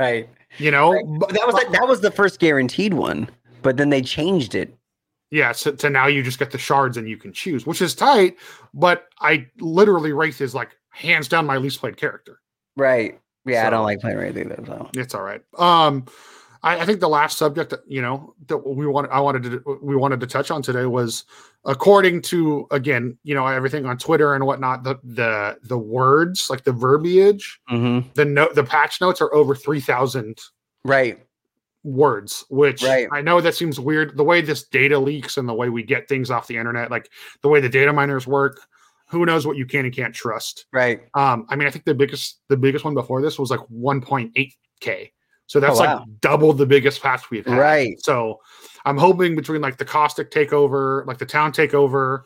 right. You know, Right. but That was like, that was the first guaranteed one, but then they changed it. yeah. So to now you just get the shards and you can choose, which is tight. But I literally Wraith is like hands down my least played character. Right. Yeah, I don't like playing Wraith either. So It's all right. Um, I, I think the last subject that you know that we wanted, I wanted to, we wanted to touch on today was, according to again, you know, everything on Twitter and whatnot, the the the words like the verbiage, Mhm. the note, the patch notes are over three thousand right. words, which Right. I know that seems weird. The way this data leaks and the way we get things off the internet, like the way the data miners work, who knows what you can and can't trust. Right. Um, I mean, I think the biggest the biggest one before this was like 1.8k. So that's Oh, like double the biggest patch we've had. Right. So I'm hoping between like the caustic takeover, like the town takeover,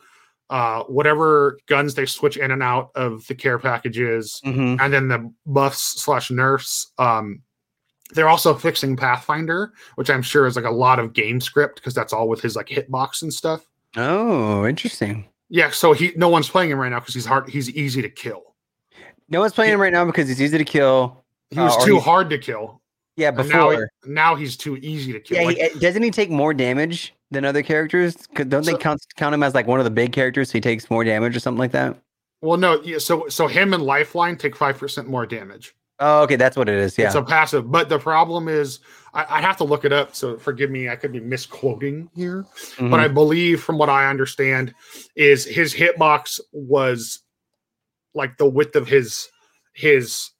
uh, whatever guns they switch in and out of the care packages, Mhm. and then the buffs slash nerfs. Um, they're also fixing Pathfinder, which I'm sure is like a lot of game script because that's all with his like hitbox and stuff. Oh, interesting. Yeah, so he no one's playing him right now because he's hard. He's easy to kill. No one's playing him right now because he's easy to kill. He was Uh, too hard to kill. Yeah, now, before. he- now he's too easy to kill. yeah, Like, he, uh, doesn't he take more damage than other characters? Don't So- they count count him as like one of the big characters? So he takes more damage or something like that. well, no, yeah, so so him and Lifeline take five percent more damage. Oh, okay, that's what it is. Yeah. It's a passive, but the problem is I, I have to look it up. So forgive me, I could be misquoting here, Mhm. but I believe from what I understand is his hitbox was like the width of his his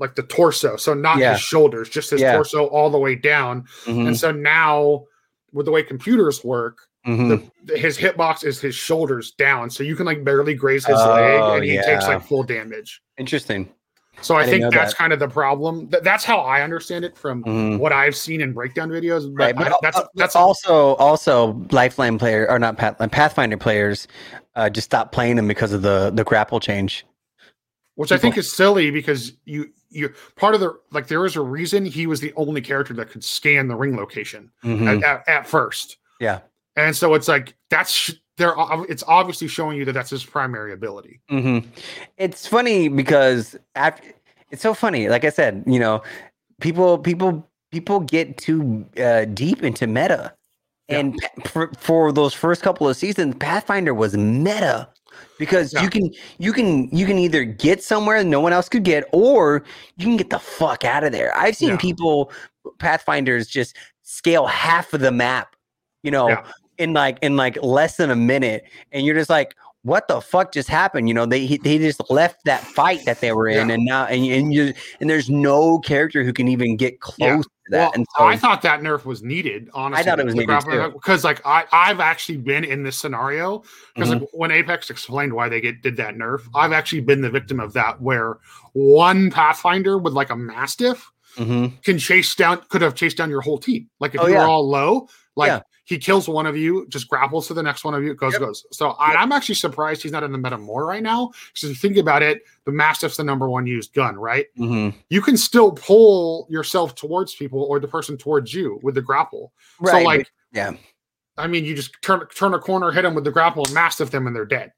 like the torso, so not Yeah. his shoulders, just his Yeah. torso all the way down. Mhm, And so now with the way computers work, mhm. the, his hitbox is his shoulders down, so you can like barely graze his leg, Oh, and he takes like full damage. Interesting. So I, I think that's that. kind of the problem. Th- that's how I understand it from Mhm. what I've seen in breakdown videos. But, Right, but I- that's al- that's also also Lifeline player or not Path, Pathfinder players uh, just stopped playing them because of the the grapple change. which I think is silly because you you part of the like there is a reason he was the only character that could scan the ring location Mhm. at, at, at first. Yeah. and so it's like that's there. It's obviously showing you that that's his primary ability. hmm It's funny because after, it's so funny. Like I said, you know, people people people get too uh, deep into meta, and pa- for, for those first couple of seasons, Pathfinder was meta because Yeah. you can you can you can either get somewhere no one else could get, or you can get the fuck out of there. I've seen Yeah. people Pathfinders just scale half of the map, you know, Yeah. in like in like less than a minute, and you're just like, what the fuck just happened? You know, they they just left that fight that they were in, Yeah. and now and and you and there's no character who can even get close Yeah. to that. Well, and so I thought that nerf was needed. Honestly, thought it was needed because like I I've actually been in this scenario because Mm-hmm. like when Apex explained why they get did that nerf, I've actually been the victim of that where one Pathfinder with like a Mastiff Mhm. can chase down could have chased down your whole team. Like if Oh, you yeah. all low, like Yeah. He kills one of you, just grapples to the next one of you, goes Yep. goes. So I, I'm actually surprised he's not in the meta more right now. Because if you think about it, the Mastiff's the number one used gun, right? Mhm. You can still pull yourself towards people or the person towards you with the grapple. right, so like, yeah. I mean, you just turn turn a corner, hit them with the grapple, and Mastiff them, and they're dead.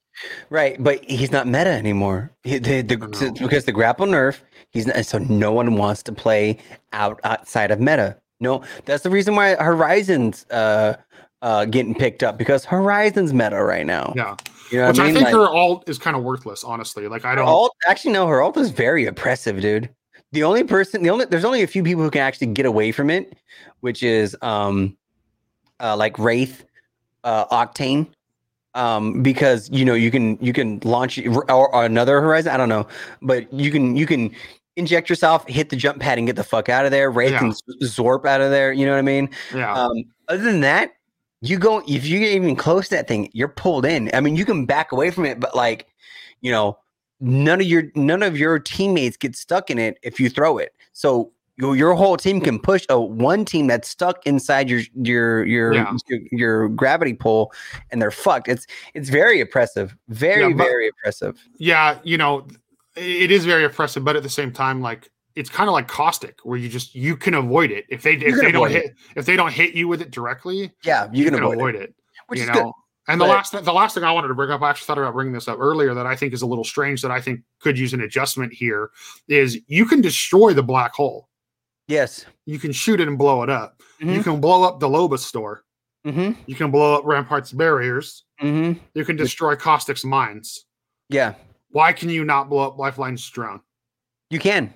Right, but he's not meta anymore. He, the, the, because the grapple nerf, he's not, so no one wants to play out outside of meta. No, that's the reason why Horizons uh uh getting picked up because Horizons meta right now. Yeah, You know which I I, think Like, her alt is kind of worthless, honestly. Like I don't. alt, actually no, her alt is very oppressive, dude. The only person, the only there's only a few people who can actually get away from it, which is um, uh, like Wraith, uh, Octane, um, because you know you can you can launch or, or another Horizon. I don't know, but you can you can inject yourself, hit the jump pad, and get the fuck out of there. Wraith Yeah. can zorp out of there. You know what I mean? Yeah. Um, other than that, you go if you get even close to that thing, you're pulled in. I mean, you can back away from it, but like, you know, none of your none of your teammates get stuck in it if you throw it. So your, your whole team can push a one team that's stuck inside your your your Yeah. your, your gravity pull, and they're fucked. It's it's very oppressive, very Yeah, but- very oppressive. yeah, you know, it is very oppressive, but at the same time, like it's kind of like caustic, where you just you can avoid it if they if they don't avoid it. hit if they don't hit you with it directly, Yeah, you, you, can, avoid, avoid it, it. which you is know. good. And the But- last the last thing I wanted to bring up, I actually thought about bringing this up earlier that I think is a little strange that I think could use an adjustment here is you can destroy the black hole. Yes. You can shoot it and blow it up. You Mhm. can blow up the Loba store. Mm-hmm. You can blow up Rampart's barriers. Mm-hmm. You can destroy Caustic's mines. Yeah, Why can you not blow up Lifeline's drone? you can.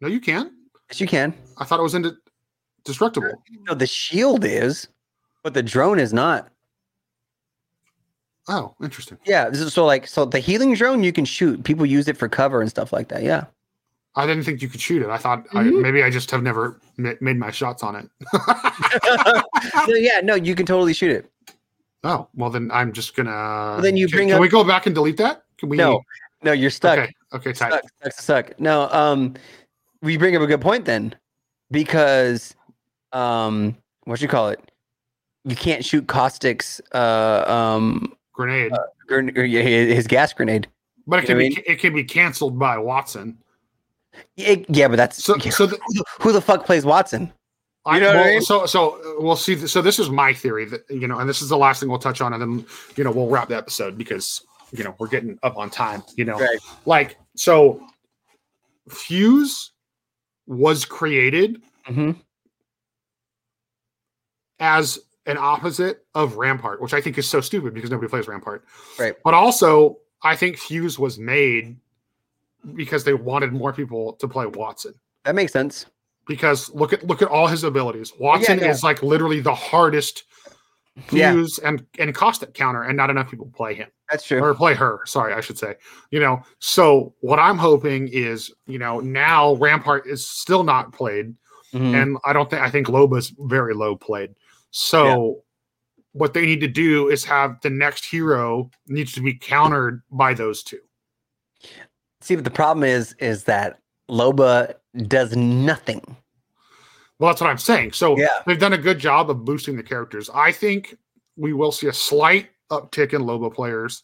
No, you can. Yes, you can. I thought it was indestructible. No, the shield is, but the drone is not. Oh, interesting. Yeah, this is- so like so the healing drone you can shoot. People use it for cover and stuff like that. Yeah. I didn't think you could shoot it. I thought I, Mhm. maybe I just have never ma- made my shots on it. *laughs* no, yeah, no, you can totally shoot it. oh, well then I'm just gonna. then you can, bring Can up- we go back and delete that? Can we? No, no, you're stuck. Okay. Okay. Tight. Suck, suck, suck. No, um, we bring up a good point then, because, um, what you call it? You can't shoot caustics, uh, um, Grenade. yeah, his gas grenade. but it you can know be it can be canceled by Wattson. It- yeah, but that's So so the, who, the, fuck plays Wattson? I, know I well, mean? so so uh, we'll see. So this is my theory that you know, and this is the last thing we'll touch on, and then you know we'll wrap the episode because you know we're getting up on time. You know, Right. like so, Fuse was created Mm-hmm. as an opposite of Rampart, which I think is so stupid because nobody plays Rampart. Right. But also, I think Fuse was made because they wanted more people to play Wattson. That makes sense. Because look at look at all his abilities. Wattson yeah. is like literally the hardest Yeah. Fuse and and caustic counter, and not enough people play him That's true. or play her. Sorry, I should say. You know, so what I'm hoping is, you know, now Rampart is still not played Mhm. and I don't think I think Loba's very low played. So what they need to do is have the next hero needs to be countered by those two. See, but the problem is, is that Loba does nothing. Well, that's what I'm saying. So Yeah. they've done a good job of boosting the characters. I think we will see a slight uptick in Loba players.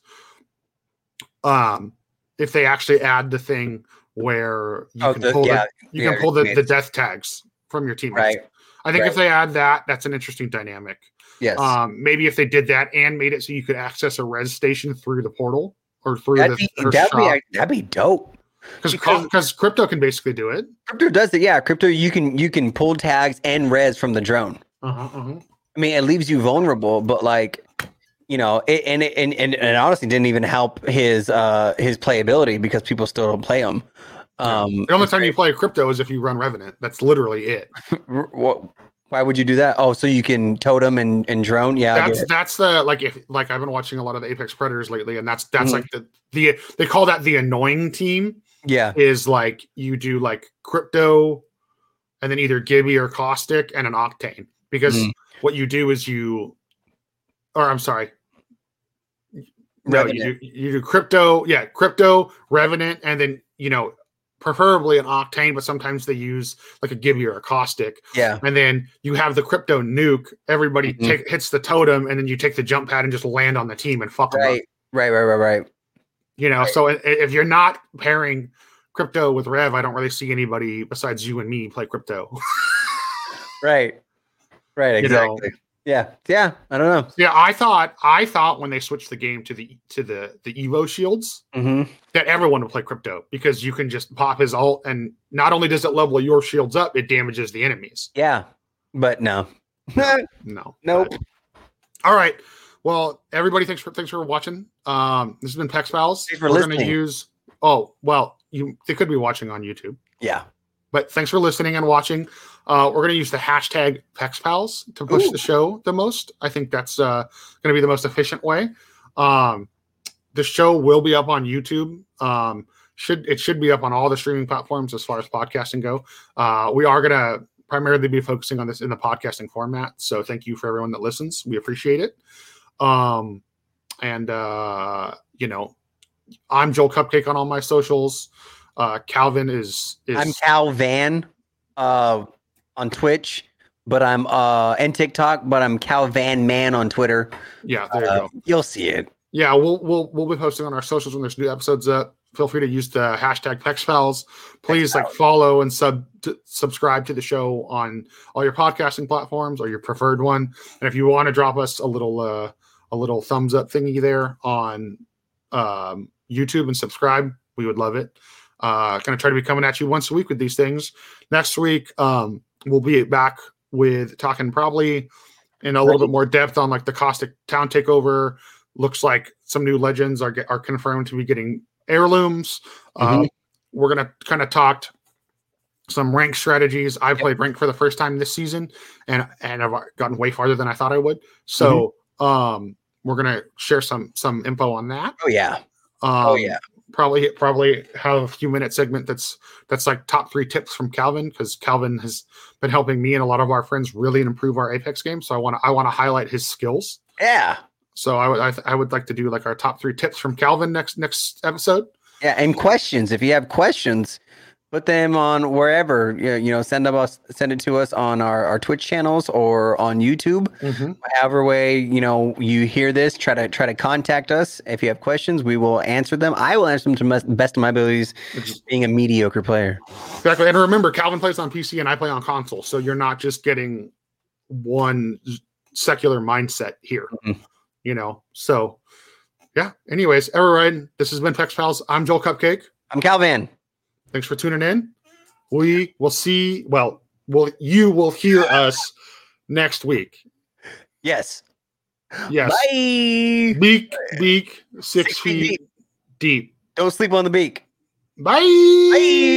Um, if they actually add the thing where you Oh, can the- pull yeah, the, you can pull the, the death tags from your teammates. right. I think if they add that, that's an interesting dynamic. Yes. Um, maybe if they did that and made it so you could access a res station through the portal or through that'd the be, that'd, be, that'd be dope. Because because- because crypto can basically do it. Crypto does it. Yeah, crypto. You can you can pull tags and res from the drone. Uh-huh, uh-huh. I mean, it leaves you vulnerable, but like, you know, it, and, it, and and and honestly didn't even help his uh his playability because people still don't play him. Um, The only time you play crypto is if you run Revenant. That's literally it. *laughs* what? Why would you do that? Oh, so you can totem and, and drone? Yeah, That's that's the like if like I've been watching a lot of the Apex Predators lately, and that's that's Mhm. like the the they call that the annoying team yeah, is like you do like crypto and then either Gibby or Caustic and an Octane because Mhm. what you do is you or I'm sorry No, you do, you do crypto, yeah, crypto, Revenant, and then you know, preferably an Octane, but sometimes they use like a Gibby or a Caustic, yeah, and then you have the crypto nuke. Everybody Mhm. take, hits the totem, and then you take the jump pad and just land on the team and fuck them up. right, right, right, right, right. You know, Right. so if you're not pairing crypto with Rev, I don't really see anybody besides you and me play crypto. *laughs* Right. Right, You know. exactly. yeah. Yeah. I don't know. yeah, I thought I thought when they switched the game to the to the the Evo shields. hmm that everyone would play crypto because you can just pop his ult and not only does it level your shields up, it damages the enemies. Yeah. But no. No. *laughs* Nope. But- all right. Well, everybody, thanks for thanks for watching. Um, this has been Pex Pals. Thanks for We're gonna use oh well, you they could be watching on YouTube. yeah. but thanks for listening and watching. Uh, we're going to use the hashtag PexPals to push Ooh. the show the most. I think that's uh, going to be the most efficient way. Um, the show will be up on YouTube. Um, should it should be up on all the streaming platforms as far as podcasting go. Uh, we are going to primarily be focusing on this in the podcasting format. So thank you for everyone that listens. We appreciate it. Um, and uh, you know, I'm Joel Cupcake on all my socials. Uh, Calvin is is I'm CowVan uh, on Twitch, but I'm uh and TikTok, but I'm CowVanMan on Twitter. yeah. There you Uh, go. you'll see it. Yeah, we'll we'll we'll be posting on our socials when there's new episodes up. Feel free to use the hashtag PexPals. Please like follow and sub to, subscribe to the show on all your podcasting platforms or your preferred one. And if you want to drop us a little uh, a little thumbs up thingy there on um, YouTube and subscribe, we would love it. Uh, going to try to be coming at you once a week with these things. Next week, um, we'll be back with talking probably in a little bit more depth on like the caustic town takeover. Looks like some new legends are are confirmed to be getting heirlooms. Uh, we're gonna kind of talk some rank strategies. I played rank for the first time this season, and and I've gotten way farther than I thought I would. So um, we're gonna share some some info on that. Oh yeah. Um, Oh yeah. probably probably have a few minute segment that's that's like top three tips from Calvin because Calvin has been helping me and a lot of our friends really improve our Apex game. So I want to I want to highlight his skills. Yeah. So I would I, th- I would like to do like our top three tips from Calvin next next episode. Yeah, and questions. If you have questions, put them on wherever. You know, you know, send them us, send it to us on our, our Twitch channels or on YouTube. However way you know you hear this, try to try to contact us. If you have questions, we will answer them. I will answer them to the best of my abilities. Being a mediocre player. Exactly. And remember, Calvin plays on PC and I play on console, so you're not just getting one secular mindset here. Mhm. You know. So yeah. Anyways, Everride, this has been Pex Pals. I'm Joel Cupcake. I'm Calvin. Thanks for tuning in. We will see. Well, well, you will hear us next week. Yes. Yes. Bye. Beak, beak, six, Six feet feet deep. Don't sleep on the beak. Bye. Bye.